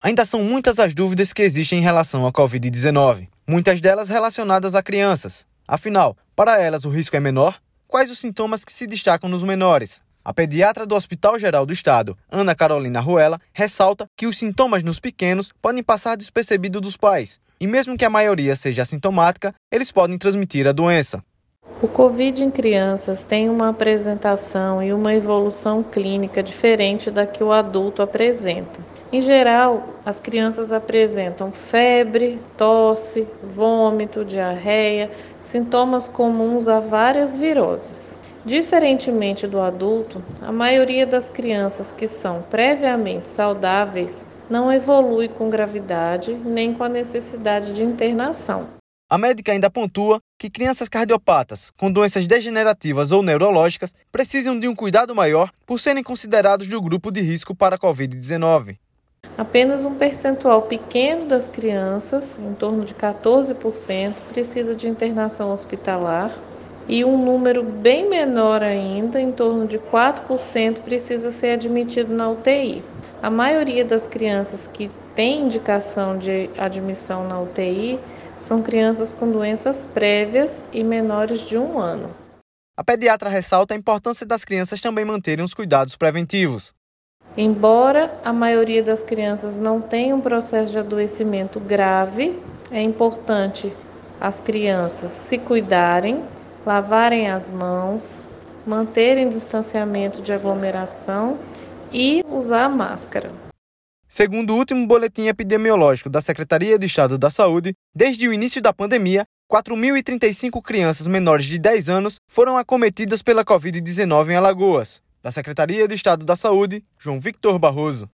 Ainda são muitas as dúvidas que existem em relação à Covid-19, muitas delas relacionadas a crianças. Afinal, para elas o risco é menor? Quais os sintomas que se destacam nos menores? A pediatra do Hospital Geral do Estado, Ana Carolina Ruela, ressalta que os sintomas nos pequenos podem passar despercebidos dos pais, e mesmo que a maioria seja assintomática, eles podem transmitir a doença. O Covid em crianças tem uma apresentação e uma evolução clínica diferente da que o adulto apresenta. Em geral, as crianças apresentam febre, tosse, vômito, diarreia, sintomas comuns a várias viroses. Diferentemente do adulto, a maioria das crianças que são previamente saudáveis não evolui com gravidade nem com a necessidade de internação. A médica ainda pontua que crianças cardiopatas com doenças degenerativas ou neurológicas precisam de um cuidado maior por serem considerados do grupo de risco para a Covid-19. Apenas um percentual pequeno das crianças, em torno de 14%, precisa de internação hospitalar e um número bem menor ainda, em torno de 4%, precisa ser admitido na UTI. A maioria das crianças que tem indicação de admissão na UTI são crianças com doenças prévias e menores de um ano. A pediatra ressalta a importância das crianças também manterem os cuidados preventivos. Embora a maioria das crianças não tenha um processo de adoecimento grave, é importante as crianças se cuidarem, lavarem as mãos, manterem distanciamento de aglomeração e usar máscara. Segundo o último boletim epidemiológico da Secretaria de Estado da Saúde, desde o início da pandemia, 4.035 crianças menores de 10 anos foram acometidas pela Covid-19 em Alagoas. Da Secretaria de Estado da Saúde, João Victor Barroso.